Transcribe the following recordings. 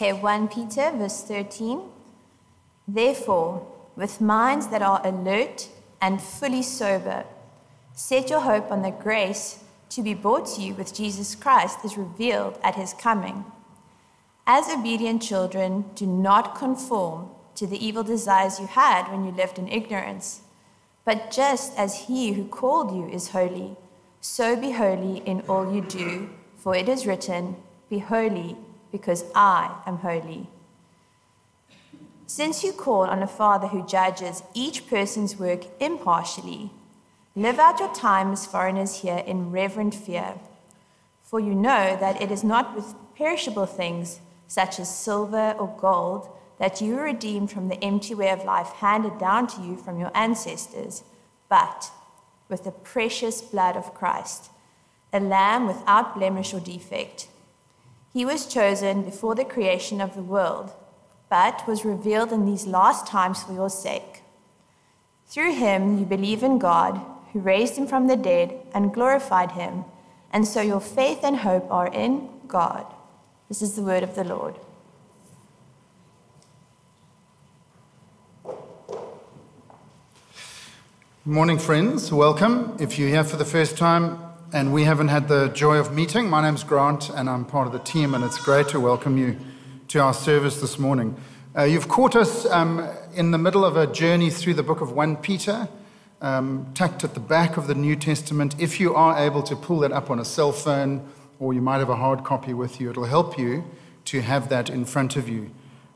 Okay, 1 Peter, verse 13. Therefore, with minds that are alert and fully sober, set your hope on the grace to be brought to you with Jesus Christ is revealed at his coming. As obedient children, do not conform to the evil desires you had when you lived in ignorance. But just as he who called you is holy, so be holy in all you do, for it is written, Be holy, because I am holy. Since you call on a Father who judges each person's work impartially, live out your time as foreigners here in reverent fear. For you know that it is not with perishable things, such as silver or gold, that you were redeemed from the empty way of life handed down to you from your ancestors, but with the precious blood of Christ, a lamb without blemish or defect. He was chosen before the creation of the world, but was revealed in these last times for your sake. Through him you believe in God, who raised him from the dead and glorified him, and so your faith and hope are in God. This is the word of the Lord. Good Morning, friends. Welcome. If you're here for the first time and we haven't had the joy of meeting, my name's Grant and I'm part of the team, and it's great to welcome you to our service this morning. Uh, you've caught us um, in the middle of a journey through the book of 1 Peter, um, tucked at the back of the New Testament. If you are able to pull that up on a cell phone, or you might have a hard copy with you, it'll help you to have that in front of you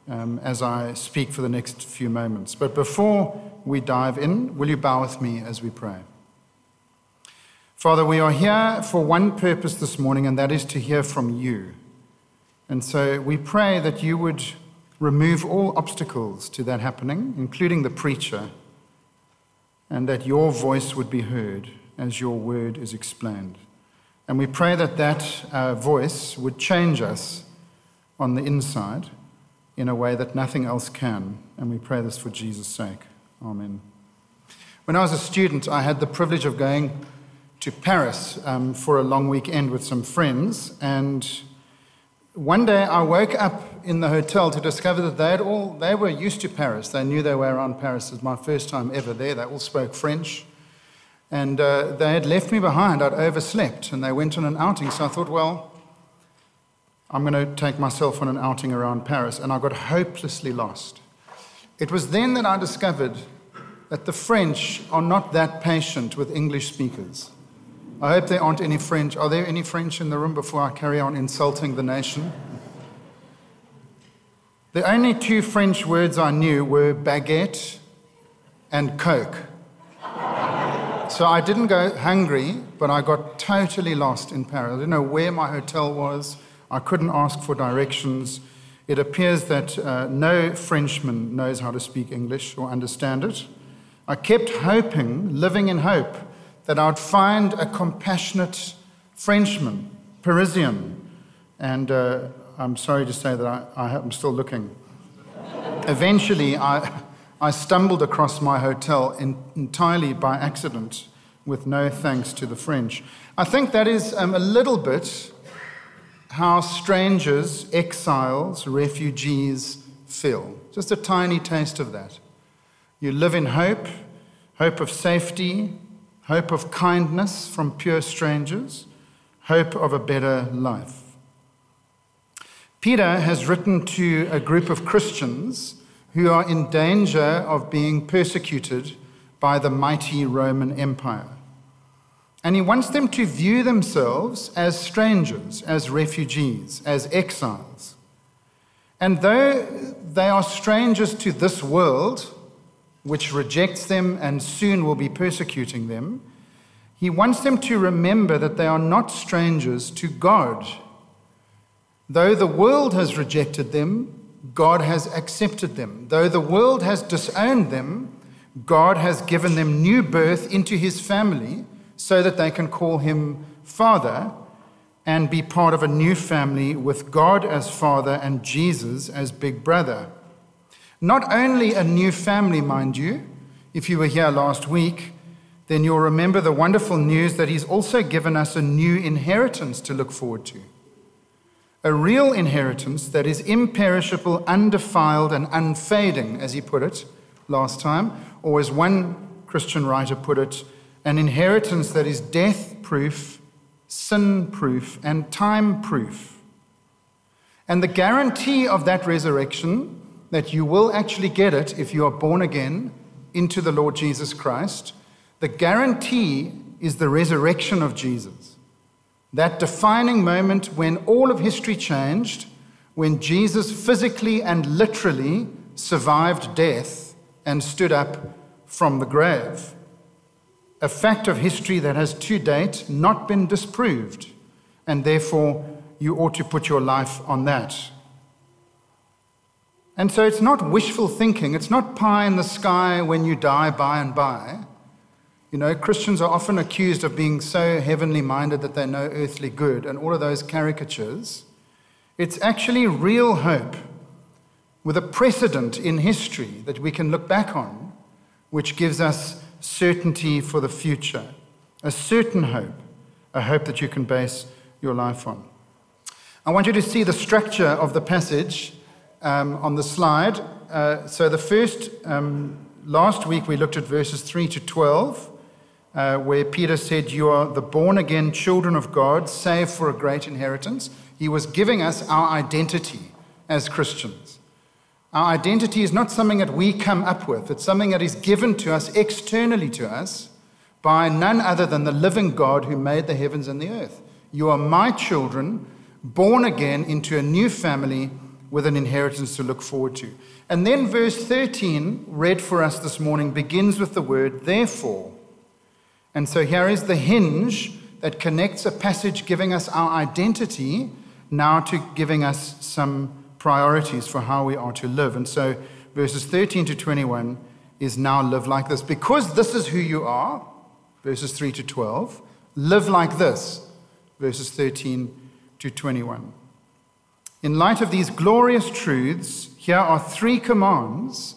um, as I speak for the next few moments. But before we dive in, will you bow with me as we pray? Father, we are here for one purpose this morning, and that is to hear from you. And so we pray that you would remove all obstacles to that happening, including the preacher, and that your voice would be heard as your word is explained. And we pray that that uh, voice would change us on the inside in a way that nothing else can. And we pray this for Jesus' sake. Amen. When I was a student, I had the privilege of going to Paris um, for a long weekend with some friends. And one day I woke up in the hotel to discover that they, had all, they were used to Paris. They knew they were around Paris. It was my first time ever there. They all spoke French. And uh, they had left me behind. I'd overslept and they went on an outing. So I thought, well, I'm going to take myself on an outing around Paris. And I got hopelessly lost. It was then that I discovered that the French are not that patient with English speakers. I hope there aren't any French. Are there any French in the room before I carry on insulting the nation? The only two French words I knew were baguette and Coke. So I didn't go hungry, but I got totally lost in Paris. I didn't know where my hotel was. I couldn't ask for directions. It appears that uh, no Frenchman knows how to speak English or understand it. I kept hoping, living in hope, that I would find a compassionate Frenchman, Parisian, and uh, I'm sorry to say that I, I am still looking. Eventually, I, I stumbled across my hotel in, entirely by accident, with no thanks to the French. I think that is um, a little bit how strangers, exiles, refugees feel. Just a tiny taste of that. You live in hope, hope of safety, hope of kindness from pure strangers, hope of a better life. Peter has written to a group of Christians who are in danger of being persecuted by the mighty Roman Empire. And he wants them to view themselves as strangers, as refugees, as exiles. And though they are strangers to this world, which rejects them and soon will be persecuting them, he wants them to remember that they are not strangers to God. Though the world has rejected them, God has accepted them. Though the world has disowned them, God has given them new birth into his family so that they can call him Father and be part of a new family with God as Father and Jesus as Big Brother. Not only a new family, mind you, if you were here last week, then you'll remember the wonderful news that He's also given us a new inheritance to look forward to. a real inheritance that is imperishable, undefiled, and unfading, as he put it last time, or as one Christian writer put it, an inheritance that is death proof, sin proof, and time proof. And the guarantee of that resurrection, that you will actually get it if you are born again into the Lord Jesus Christ, the guarantee is the resurrection of Jesus. That defining moment when all of history changed, when Jesus physically and literally survived death and stood up from the grave. A fact of history that has to date not been disproved, and therefore you ought to put your life on that. And so it's not wishful thinking, it's not pie in the sky when you die by and by. You no, Christians are often accused of being so heavenly minded that they know earthly good and all of those caricatures. It's actually real hope with a precedent in history that we can look back on, which gives us certainty for the future, a certain hope, a hope that you can base your life on. I want you to see the structure of the passage um, on the slide. Uh, so, the first, um, last week we looked at verses 3 to 12 uh, where Peter said, You are the born again children of God, saved for a great inheritance. He was giving us our identity as Christians. Our identity is not something that we come up with, it's something that is given to us externally to us by none other than the living God who made the heavens and the earth. You are my children, born again into a new family with an inheritance to look forward to. And then verse 13, read for us this morning, begins with the word therefore. And so here is the hinge that connects a passage giving us our identity now to giving us some priorities for how we are to live. And so verses 13 to 21 is now live like this. Because this is who you are, verses 3 to 12, live like this, verses 13 to 21. In light of these glorious truths, here are three commands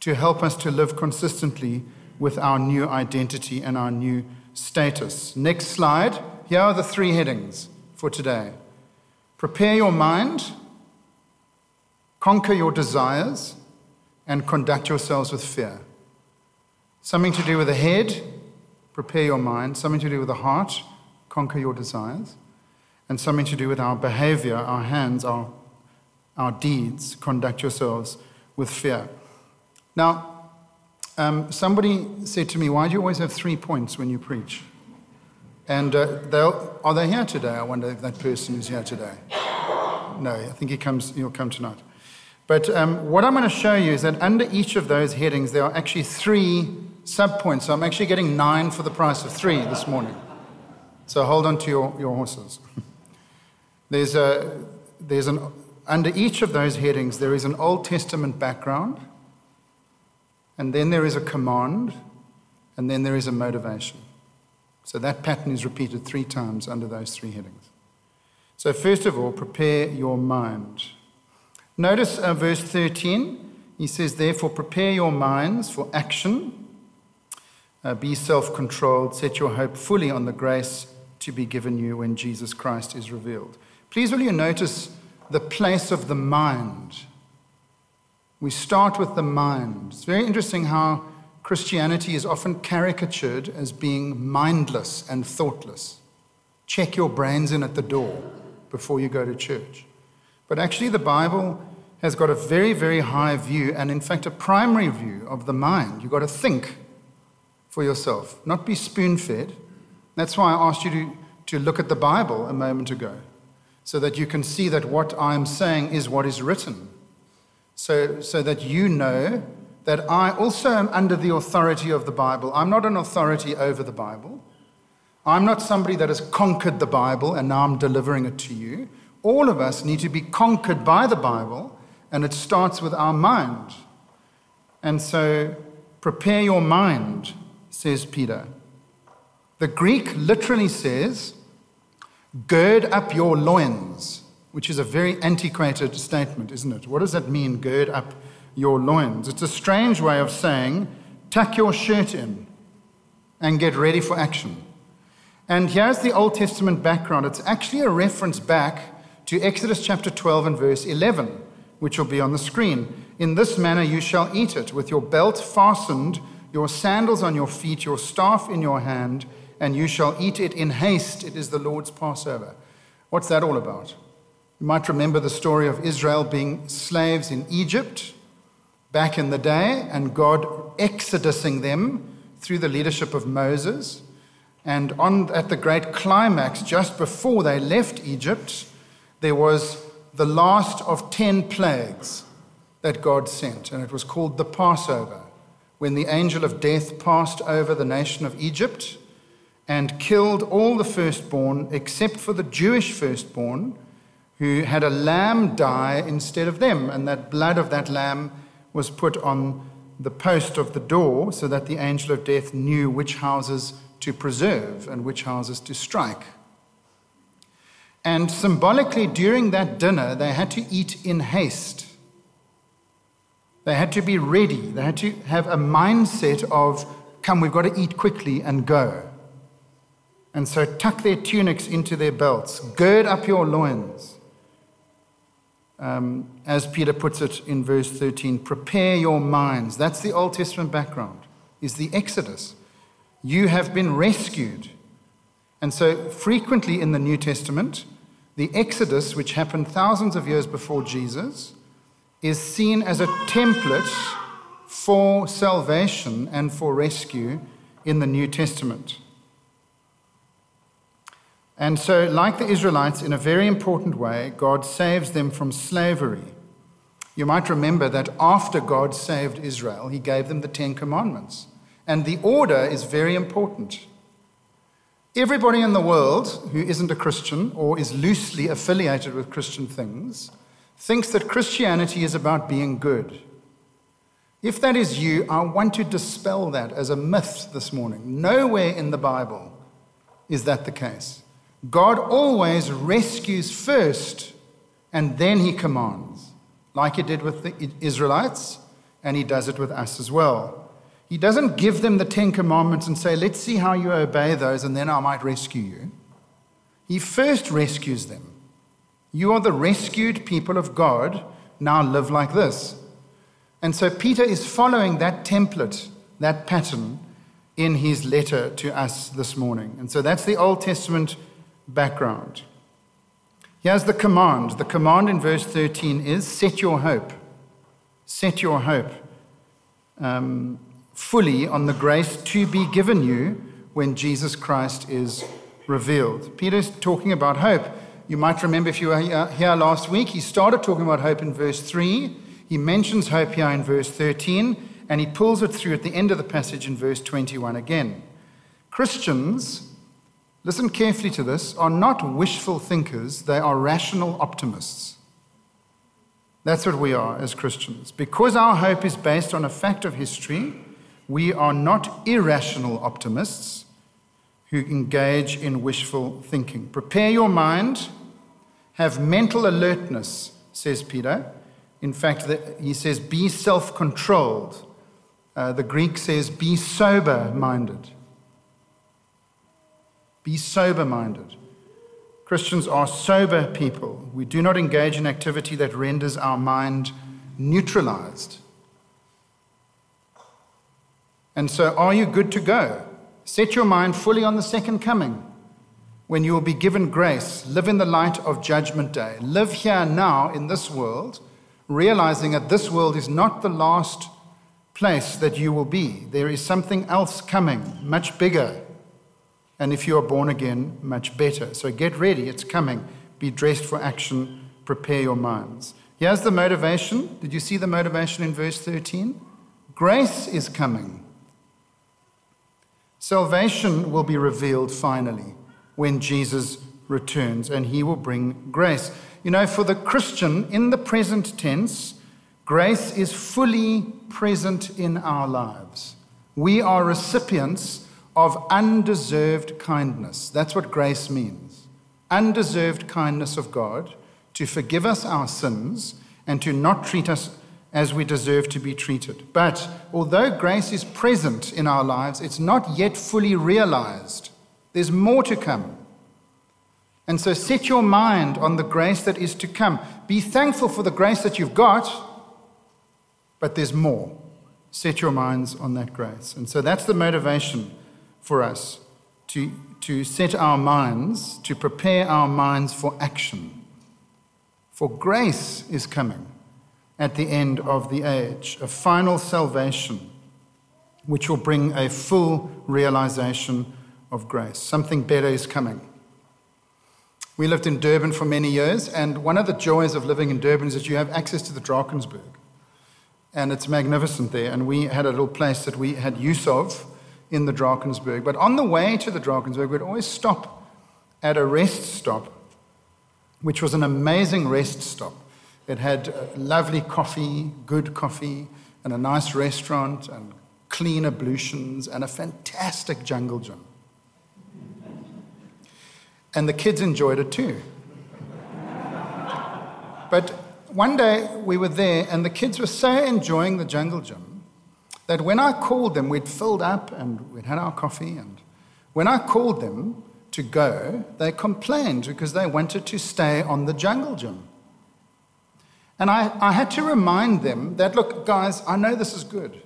to help us to live consistently with our new identity and our new status. Next slide. Here are the three headings for today prepare your mind, conquer your desires, and conduct yourselves with fear. Something to do with the head, prepare your mind. Something to do with the heart, conquer your desires. And something to do with our behavior, our hands, our, our deeds, conduct yourselves with fear. Now, um, somebody said to me, Why do you always have three points when you preach? And uh, are they here today? I wonder if that person is here today. No, I think he comes, he'll come tonight. But um, what I'm going to show you is that under each of those headings, there are actually three subpoints. So I'm actually getting nine for the price of three this morning. So hold on to your, your horses. there's a, there's an, under each of those headings, there is an Old Testament background and then there is a command, and then there is a motivation. So that pattern is repeated three times under those three headings. So, first of all, prepare your mind. Notice uh, verse 13. He says, Therefore, prepare your minds for action. Uh, be self controlled. Set your hope fully on the grace to be given you when Jesus Christ is revealed. Please, will you notice the place of the mind we start with the mind. It's very interesting how Christianity is often caricatured as being mindless and thoughtless. Check your brains in at the door before you go to church. But actually, the Bible has got a very, very high view, and in fact, a primary view of the mind. You've got to think for yourself, not be spoon fed. That's why I asked you to, to look at the Bible a moment ago, so that you can see that what I'm saying is what is written so, so that you know that I also am under the authority of the Bible. I'm not an authority over the Bible. I'm not somebody that has conquered the Bible and now I'm delivering it to you. All of us need to be conquered by the Bible, and it starts with our mind. And so, prepare your mind, says Peter. The Greek literally says, gird up your loins which is a very antiquated statement, isn't it? What does that mean, gird up your loins? It's a strange way of saying, tuck your shirt in and get ready for action. And here's the Old Testament background it's actually a reference back to Exodus chapter 12 and verse 11, which will be on the screen. In this manner you shall eat it, with your belt fastened, your sandals on your feet, your staff in your hand, and you shall eat it in haste. It is the Lord's Passover. What's that all about? You might remember the story of Israel being slaves in Egypt back in the day, and God exodusing them through the leadership of Moses. And on, at the great climax, just before they left Egypt, there was the last of ten plagues that God sent, and it was called the Passover, when the angel of death passed over the nation of Egypt and killed all the firstborn except for the Jewish firstborn who had a lamb die instead of them, and that blood of that lamb was put on the post of the door so that the angel of death knew which houses to preserve and which houses to strike. And symbolically, during that dinner, they had to eat in haste. They had to be ready. They had to have a mindset of, come, we've got to eat quickly and go. And so tuck their tunics into their belts, gird up your loins. Um, as Peter puts it in verse 13, prepare your minds. That's the Old Testament background, is the Exodus. You have been rescued. And so, frequently in the New Testament, the Exodus, which happened thousands of years before Jesus, is seen as a template for salvation and for rescue in the New Testament. And so, like the Israelites, in a very important way, God saves them from slavery. You might remember that after God saved Israel, he gave them the Ten Commandments. And the order is very important. Everybody in the world who isn't a Christian or is loosely affiliated with Christian things thinks that Christianity is about being good. If that is you, I want to dispel that as a myth this morning. Nowhere in the Bible is that the case. God always rescues first and then he commands, like he did with the Israelites, and he does it with us as well. He doesn't give them the Ten Commandments and say, Let's see how you obey those, and then I might rescue you. He first rescues them. You are the rescued people of God. Now live like this. And so Peter is following that template, that pattern, in his letter to us this morning. And so that's the Old Testament background. Here's the command. The command in verse 13 is set your hope. Set your hope. Um, fully on the grace to be given you when Jesus Christ is revealed. Peter's talking about hope. You might remember if you were here last week, he started talking about hope in verse 3. He mentions hope here in verse 13, and he pulls it through at the end of the passage in verse 21 again. Christians, listen carefully to this, are not wishful thinkers, they are rational optimists. That's what we are as Christians. Because our hope is based on a fact of history, we are not irrational optimists who engage in wishful thinking. Prepare your mind, have mental alertness, says Peter. In fact, he says, be self controlled. Uh, the Greek says, be sober minded. Be sober minded. Christians are sober people. We do not engage in activity that renders our mind neutralized. And so, are you good to go? Set your mind fully on the second coming when you will be given grace. Live in the light of Judgment Day. Live here now in this world, realizing that this world is not the last place that you will be. There is something else coming, much bigger. And if you are born again, much better. So get ready, it's coming. Be dressed for action, prepare your minds. Here's the motivation. Did you see the motivation in verse 13? Grace is coming. Salvation will be revealed finally when Jesus returns and he will bring grace. You know, for the Christian in the present tense, grace is fully present in our lives. We are recipients of undeserved kindness. That's what grace means undeserved kindness of God to forgive us our sins and to not treat us as we deserve to be treated. But although grace is present in our lives, it's not yet fully realized. There's more to come. And so set your mind on the grace that is to come. Be thankful for the grace that you've got, but there's more. Set your minds on that grace. And so that's the motivation for us to, to set our minds, to prepare our minds for action. For grace is coming at the end of the age, a final salvation which will bring a full realization of grace. Something better is coming. We lived in Durban for many years, and one of the joys of living in Durban is that you have access to the Drakensberg. And it's magnificent there. And we had a little place that we had use of in the Drakensberg. But on the way to the Drakensberg, we'd always stop at a rest stop, which was an amazing rest stop. It had lovely coffee, good coffee, and a nice restaurant, and clean ablutions, and a fantastic jungle gym. And the kids enjoyed it too. But one day we were there, and the kids were so enjoying the jungle gym that when I called them, we'd filled up and we'd had our coffee. And when I called them to go, they complained because they wanted to stay on the jungle gym. And I, I had to remind them that, look, guys, I know this is good,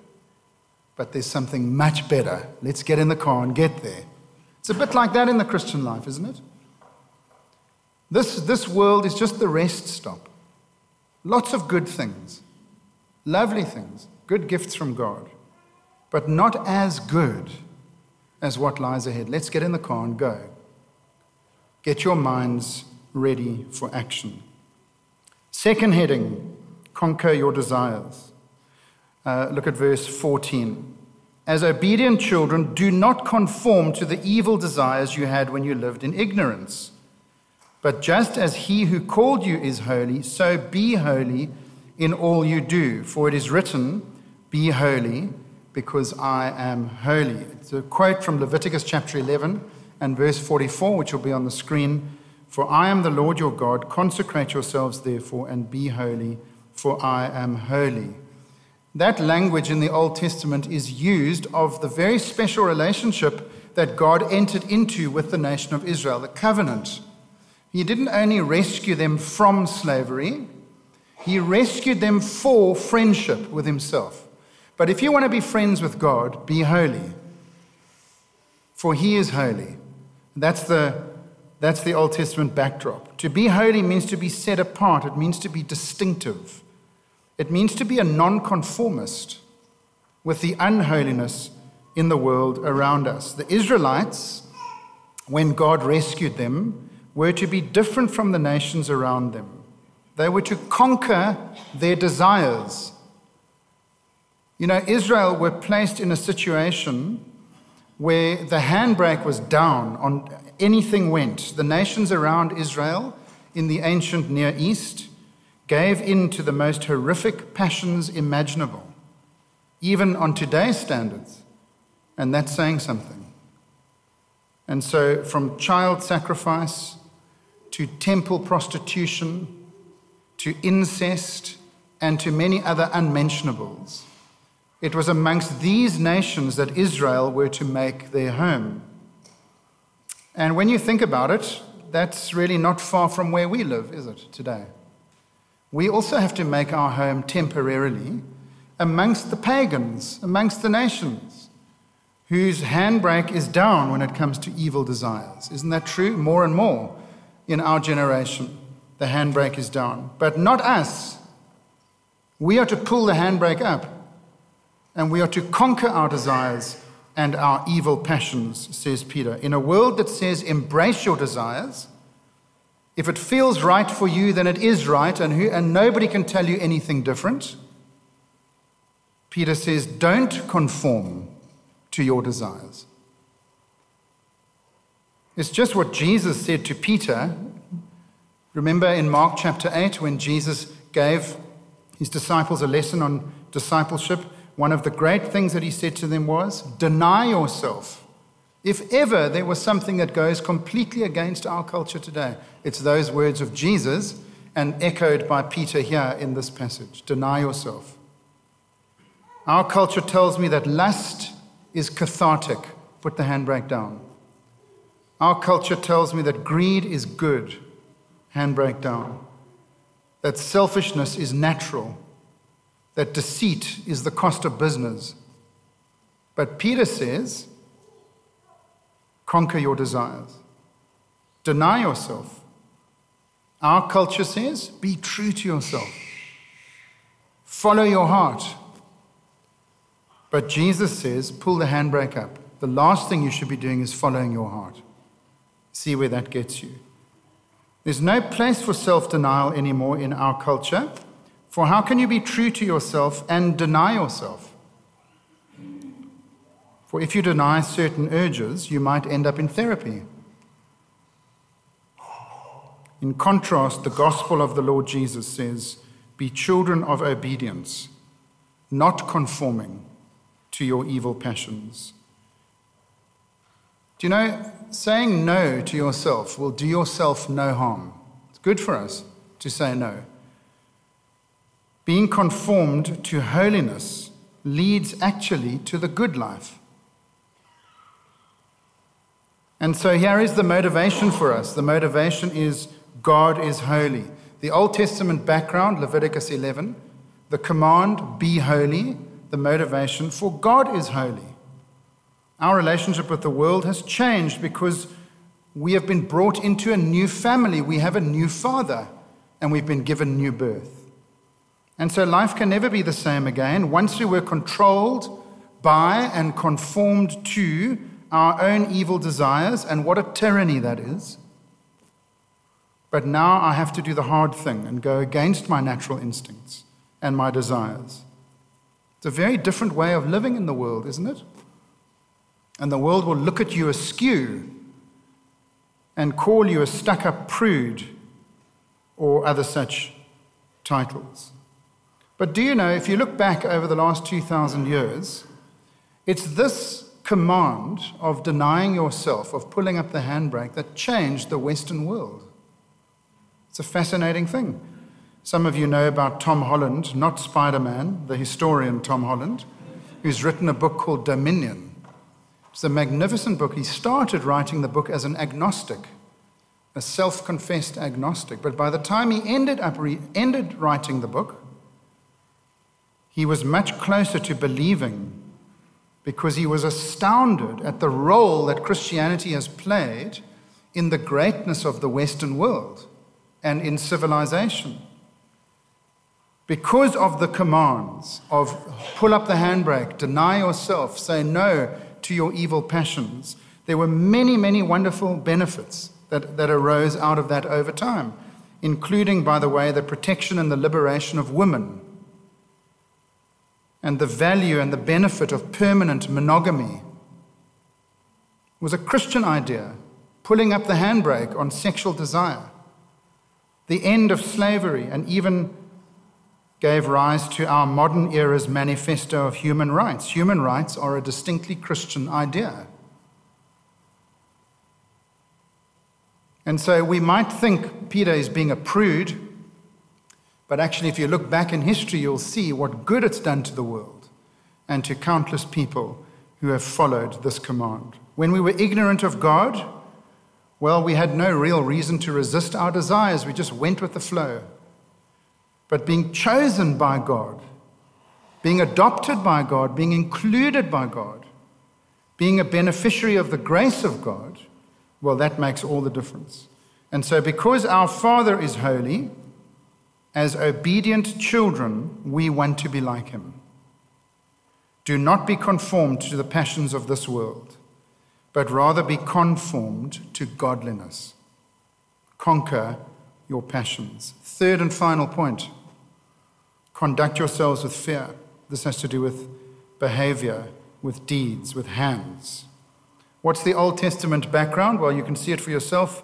but there's something much better. Let's get in the car and get there. It's a bit like that in the Christian life, isn't it? This, this world is just the rest stop. Lots of good things, lovely things, good gifts from God, but not as good as what lies ahead. Let's get in the car and go. Get your minds ready for action. Second heading conquer your desires. Uh, look at verse 14. As obedient children, do not conform to the evil desires you had when you lived in ignorance. But just as he who called you is holy, so be holy in all you do. For it is written, Be holy, because I am holy. It's a quote from Leviticus chapter 11 and verse 44, which will be on the screen. For I am the Lord your God. Consecrate yourselves, therefore, and be holy, for I am holy. That language in the Old Testament is used of the very special relationship that God entered into with the nation of Israel, the covenant. He didn't only rescue them from slavery, he rescued them for friendship with himself. But if you want to be friends with God, be holy, for he is holy. That's the that's the Old Testament backdrop. To be holy means to be set apart, it means to be distinctive. It means to be a nonconformist with the unholiness in the world around us. The Israelites, when God rescued them, were to be different from the nations around them. They were to conquer their desires. You know, Israel were placed in a situation where the handbrake was down on anything went. The nations around Israel in the ancient Near East gave in to the most horrific passions imaginable, even on today's standards. And that's saying something. And so, from child sacrifice to temple prostitution to incest and to many other unmentionables, it was amongst these nations that Israel were to make their home. And when you think about it, that's really not far from where we live, is it, today? We also have to make our home temporarily amongst the pagans, amongst the nations, whose handbrake is down when it comes to evil desires. Isn't that true? More and more in our generation, the handbrake is down. But not us. We are to pull the handbrake up, and we are to conquer our desires and our evil passions, says Peter. In a world that says, embrace your desires, if it feels right for you, then it is right, and, who, and nobody can tell you anything different. Peter says, don't conform to your desires. It's just what Jesus said to Peter. Remember in Mark chapter 8 when Jesus gave his disciples a lesson on discipleship? One of the great things that he said to them was, Deny yourself. If ever there was something that goes completely against our culture today, it's those words of Jesus and echoed by Peter here in this passage Deny yourself. Our culture tells me that lust is cathartic. Put the handbrake down. Our culture tells me that greed is good, handbrake down, that selfishness is natural, that deceit is the cost of business. But Peter says, conquer your desires, deny yourself. Our culture says, be true to yourself, follow your heart. But Jesus says, pull the handbrake up. The last thing you should be doing is following your heart. See where that gets you. There's no place for self denial anymore in our culture. For how can you be true to yourself and deny yourself? For if you deny certain urges, you might end up in therapy. In contrast, the gospel of the Lord Jesus says, Be children of obedience, not conforming to your evil passions. Do you know, saying no to yourself will do yourself no harm. It's good for us to say no. Being conformed to holiness leads actually to the good life. And so here is the motivation for us. The motivation is God is holy. The Old Testament background, Leviticus 11, the command, be holy, the motivation for God is holy. Our relationship with the world has changed because we have been brought into a new family. We have a new father, and we've been given new birth. And so life can never be the same again. Once we were controlled by and conformed to our own evil desires, and what a tyranny that is. But now I have to do the hard thing and go against my natural instincts and my desires. It's a very different way of living in the world, isn't it? And the world will look at you askew and call you a stuck up prude or other such titles. But do you know, if you look back over the last 2,000 years, it's this command of denying yourself, of pulling up the handbrake, that changed the Western world. It's a fascinating thing. Some of you know about Tom Holland, not Spider Man, the historian Tom Holland, who's written a book called Dominion. It's a magnificent book. He started writing the book as an agnostic, a self confessed agnostic. But by the time he ended, up re- ended writing the book, he was much closer to believing because he was astounded at the role that Christianity has played in the greatness of the Western world and in civilization. Because of the commands of pull up the handbrake, deny yourself, say no to your evil passions. There were many, many wonderful benefits that, that arose out of that over time, including, by the way, the protection and the liberation of women, and the value and the benefit of permanent monogamy. Was a Christian idea, pulling up the handbrake on sexual desire, the end of slavery, and even gave rise to our modern era's manifesto of human rights. Human rights are a distinctly Christian idea. And so we might think Peter is being a prude, but actually, if you look back in history, you'll see what good it's done to the world and to countless people who have followed this command. When we were ignorant of God, well, we had no real reason to resist our desires. We just went with the flow but being chosen by God, being adopted by God, being included by God, being a beneficiary of the grace of God, well, that makes all the difference. And so, because our Father is holy, as obedient children, we want to be like him. Do not be conformed to the passions of this world, but rather be conformed to godliness. Conquer your passions. Third and final point Conduct yourselves with fear. This has to do with behavior, with deeds, with hands. What's the Old Testament background? Well, you can see it for yourself.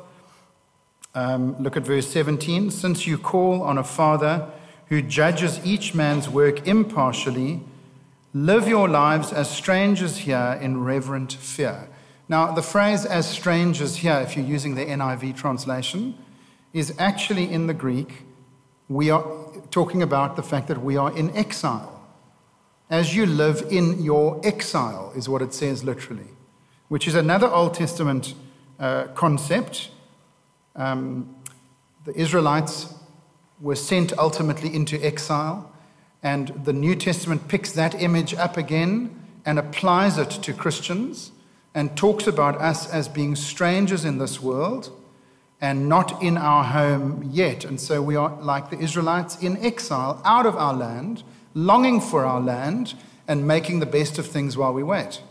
Um, look at verse 17. Since you call on a father who judges each man's work impartially, live your lives as strangers here in reverent fear. Now, the phrase as strangers here, if you're using the NIV translation, is actually in the Greek, we are talking about the fact that we are in exile. As you live in your exile, is what it says literally, which is another Old Testament uh, concept. Um, the Israelites were sent ultimately into exile, and the New Testament picks that image up again and applies it to Christians and talks about us as being strangers in this world and not in our home yet. And so we are like the Israelites in exile, out of our land, longing for our land, and making the best of things while we wait.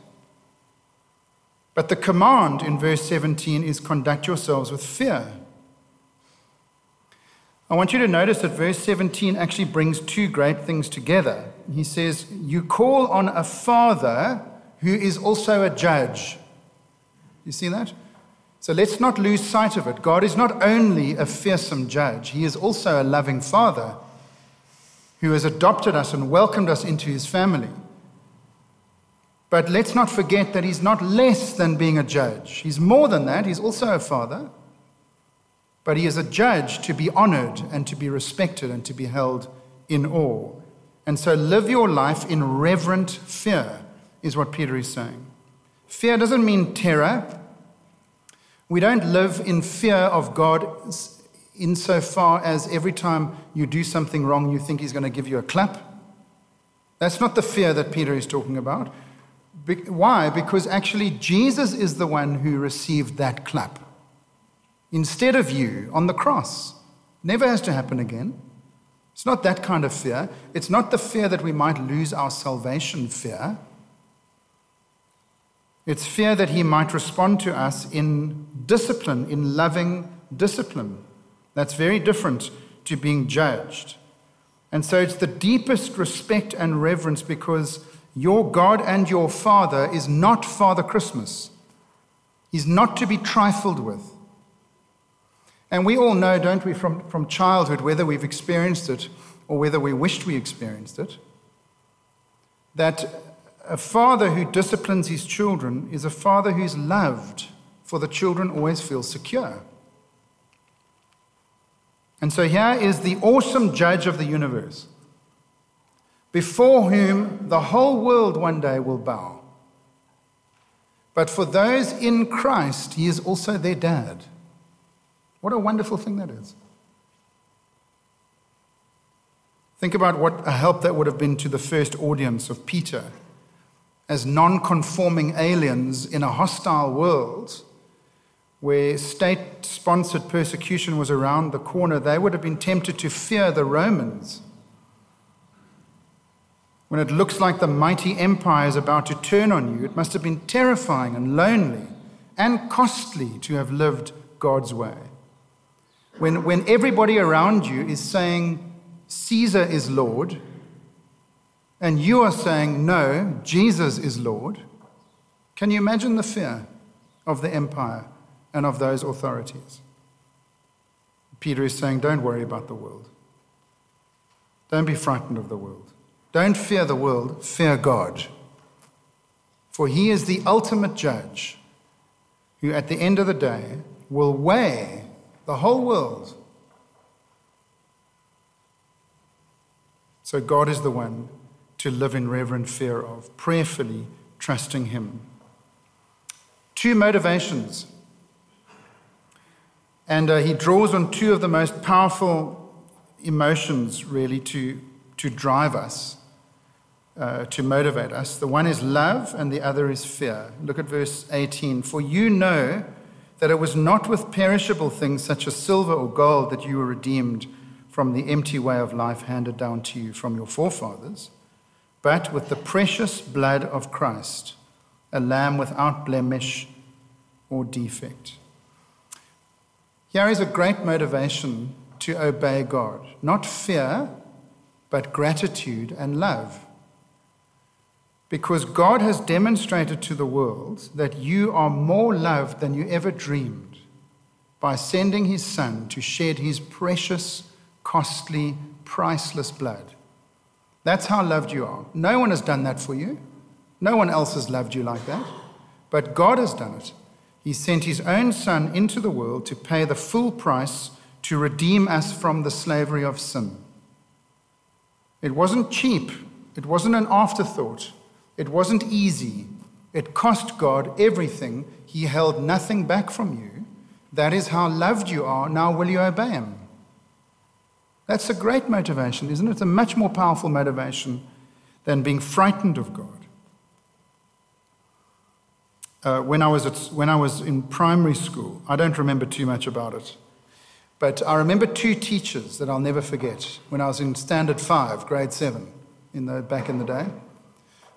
But the command in verse 17 is conduct yourselves with fear. I want you to notice that verse 17 actually brings two great things together. He says, You call on a father who is also a judge. You see that? So let's not lose sight of it. God is not only a fearsome judge, He is also a loving father who has adopted us and welcomed us into His family. But let's not forget that He's not less than being a judge. He's more than that, He's also a father. But He is a judge to be honored and to be respected and to be held in awe. And so live your life in reverent fear, is what Peter is saying. Fear doesn't mean terror. We don't live in fear of God insofar as every time you do something wrong, you think He's going to give you a clap. That's not the fear that Peter is talking about. Why? Because actually, Jesus is the one who received that clap instead of you on the cross. Never has to happen again. It's not that kind of fear. It's not the fear that we might lose our salvation fear. It's fear that he might respond to us in discipline, in loving discipline. That's very different to being judged. And so it's the deepest respect and reverence because your God and your Father is not Father Christmas. He's not to be trifled with. And we all know, don't we, from, from childhood, whether we've experienced it or whether we wished we experienced it, that a father who disciplines his children is a father who's loved, for the children always feel secure. And so here is the awesome judge of the universe, before whom the whole world one day will bow. But for those in Christ, he is also their dad. What a wonderful thing that is. Think about what a help that would have been to the first audience of Peter as non conforming aliens in a hostile world where state sponsored persecution was around the corner, they would have been tempted to fear the Romans. When it looks like the mighty empire is about to turn on you, it must have been terrifying and lonely and costly to have lived God's way. When, when everybody around you is saying, Caesar is Lord, and you are saying, no, Jesus is Lord, can you imagine the fear of the empire and of those authorities? Peter is saying, don't worry about the world. Don't be frightened of the world. Don't fear the world, fear God. For he is the ultimate judge who, at the end of the day, will weigh the whole world. So God is the one to live in reverent fear of, prayerfully trusting Him. Two motivations. And uh, he draws on two of the most powerful emotions, really, to, to drive us, uh, to motivate us. The one is love, and the other is fear. Look at verse 18. For you know that it was not with perishable things such as silver or gold that you were redeemed from the empty way of life handed down to you from your forefathers but with the precious blood of Christ, a lamb without blemish or defect. Here is a great motivation to obey God not fear, but gratitude and love. Because God has demonstrated to the world that you are more loved than you ever dreamed by sending his Son to shed his precious, costly, priceless blood. That's how loved you are. No one has done that for you. No one else has loved you like that. But God has done it. He sent His own Son into the world to pay the full price to redeem us from the slavery of sin. It wasn't cheap. It wasn't an afterthought. It wasn't easy. It cost God everything. He held nothing back from you. That is how loved you are. Now, will you obey Him? That's a great motivation, isn't it? It's a much more powerful motivation than being frightened of God. Uh, when, I was at, when I was in primary school, I don't remember too much about it, but I remember two teachers that I'll never forget when I was in standard five, grade seven, in the, back in the day.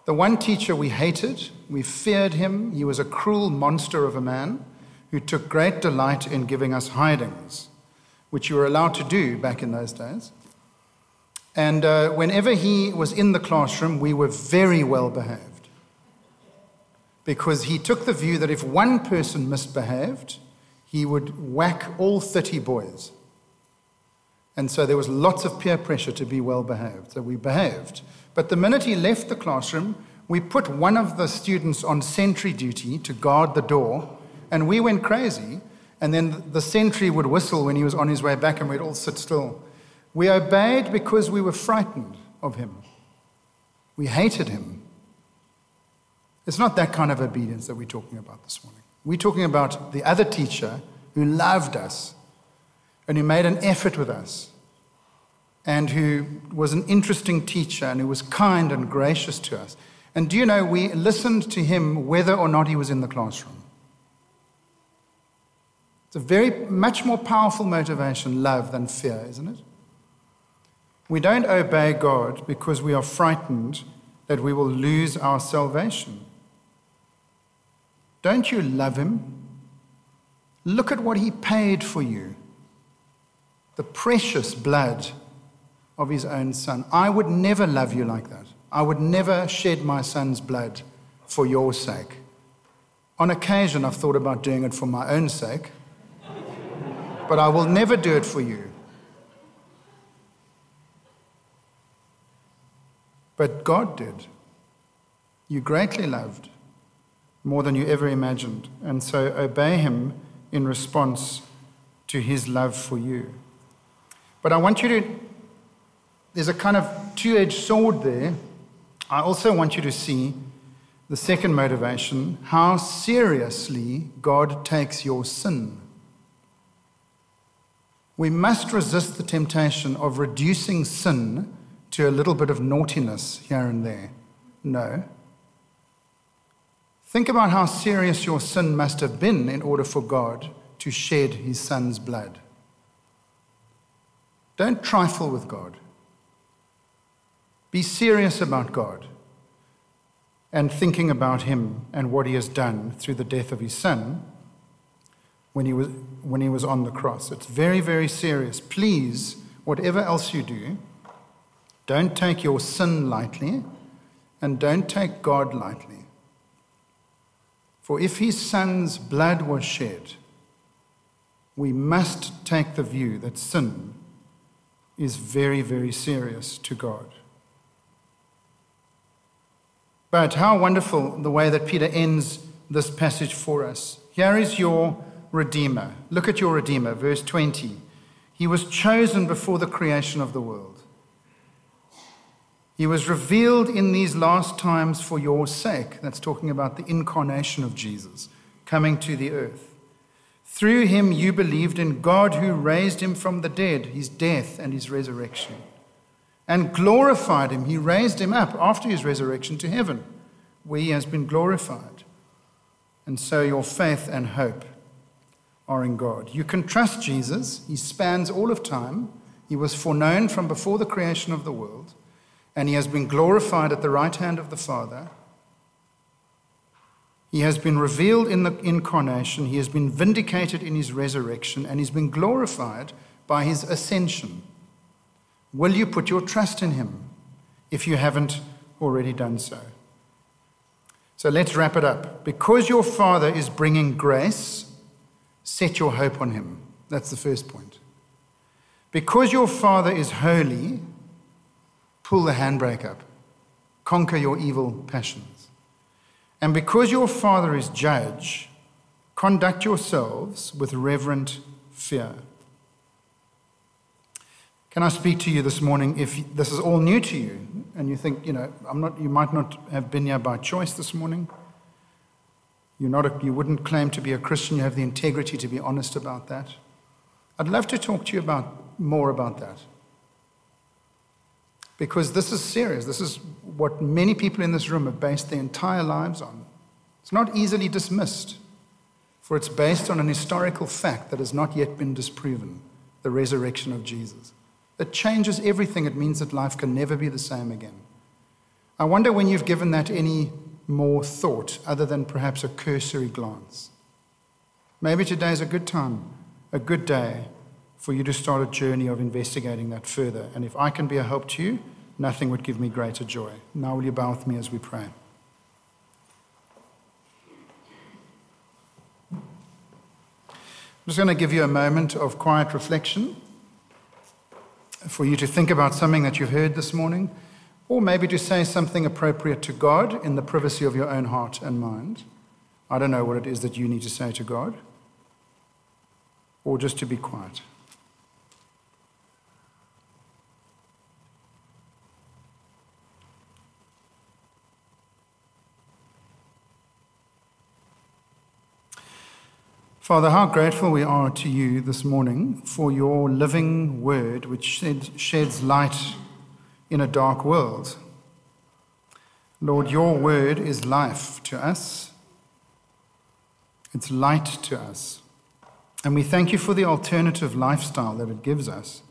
The one teacher we hated, we feared him. He was a cruel monster of a man who took great delight in giving us hidings, which you were allowed to do back in those days. And uh, whenever he was in the classroom, we were very well behaved. Because he took the view that if one person misbehaved, he would whack all 30 boys. And so there was lots of peer pressure to be well behaved. So we behaved. But the minute he left the classroom, we put one of the students on sentry duty to guard the door, and we went crazy. And then the sentry would whistle when he was on his way back, and we'd all sit still. We obeyed because we were frightened of him. We hated him. It's not that kind of obedience that we're talking about this morning. We're talking about the other teacher who loved us and who made an effort with us and who was an interesting teacher and who was kind and gracious to us. And do you know, we listened to him whether or not he was in the classroom. It's a very much more powerful motivation, love, than fear, isn't it? We don't obey God because we are frightened that we will lose our salvation. Don't you love him? Look at what he paid for you the precious blood of his own son. I would never love you like that. I would never shed my son's blood for your sake. On occasion, I've thought about doing it for my own sake, but I will never do it for you. But God did. You greatly loved, more than you ever imagined, and so obey Him in response to His love for you. But I want you to there's a kind of two edged sword there. I also want you to see the second motivation how seriously God takes your sin. We must resist the temptation of reducing sin to a little bit of naughtiness here and there. No. Think about how serious your sin must have been in order for God to shed his son's blood. Don't trifle with God. Be serious about God and thinking about Him and what He has done through the death of His Son when He was, when he was on the cross. It's very, very serious. Please, whatever else you do, don't take your sin lightly and don't take God lightly. For if His Son's blood was shed, we must take the view that sin is very, very serious to God. But how wonderful the way that Peter ends this passage for us. Here is your Redeemer. Look at your Redeemer, verse 20. He was chosen before the creation of the world. He was revealed in these last times for your sake. That's talking about the incarnation of Jesus coming to the earth. Through him you believed in God who raised him from the dead, his death and his resurrection and glorified him. He raised him up after his resurrection to heaven, where he has been glorified. And so your faith and hope are in God. You can trust Jesus. He spans all of time. He was foreknown from before the creation of the world, and he has been glorified at the right hand of the Father. He has been revealed in the incarnation, he has been vindicated in his resurrection, and he's been glorified by his ascension. Will you put your trust in him if you haven't already done so? So let's wrap it up. Because your Father is bringing grace, set your hope on him. That's the first point. Because your Father is holy, pull the handbrake up, conquer your evil passions. And because your Father is judge, conduct yourselves with reverent fear. Can I speak to you this morning if this is all new to you and you think, you know, I'm not, you might not have been here by choice this morning? You're not a, you wouldn't claim to be a Christian. You have the integrity to be honest about that. I'd love to talk to you about more about that. Because this is serious. This is what many people in this room have based their entire lives on. It's not easily dismissed, for it's based on an historical fact that has not yet been disproven the resurrection of Jesus. It changes everything. It means that life can never be the same again. I wonder when you've given that any more thought other than perhaps a cursory glance. Maybe today is a good time, a good day for you to start a journey of investigating that further. And if I can be a help to you, nothing would give me greater joy. Now, will you bow with me as we pray? I'm just going to give you a moment of quiet reflection for you to think about something that you've heard this morning or maybe to say something appropriate to God in the privacy of your own heart and mind. I don't know what it is that you need to say to God, or just to be quiet. Father, how grateful we are to you this morning for your living word, which sheds light in a dark world. Lord, your word is life to us, it's light to us. And we thank you for the alternative lifestyle that it gives us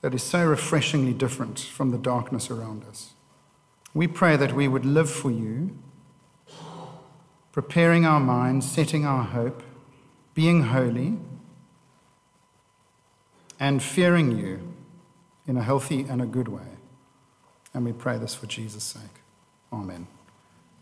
that is so refreshingly different from the darkness around us. We pray that we would live for you, preparing our minds, setting our hope, being holy, and fearing you in a healthy and a good way. And we pray this for Jesus' sake. Amen.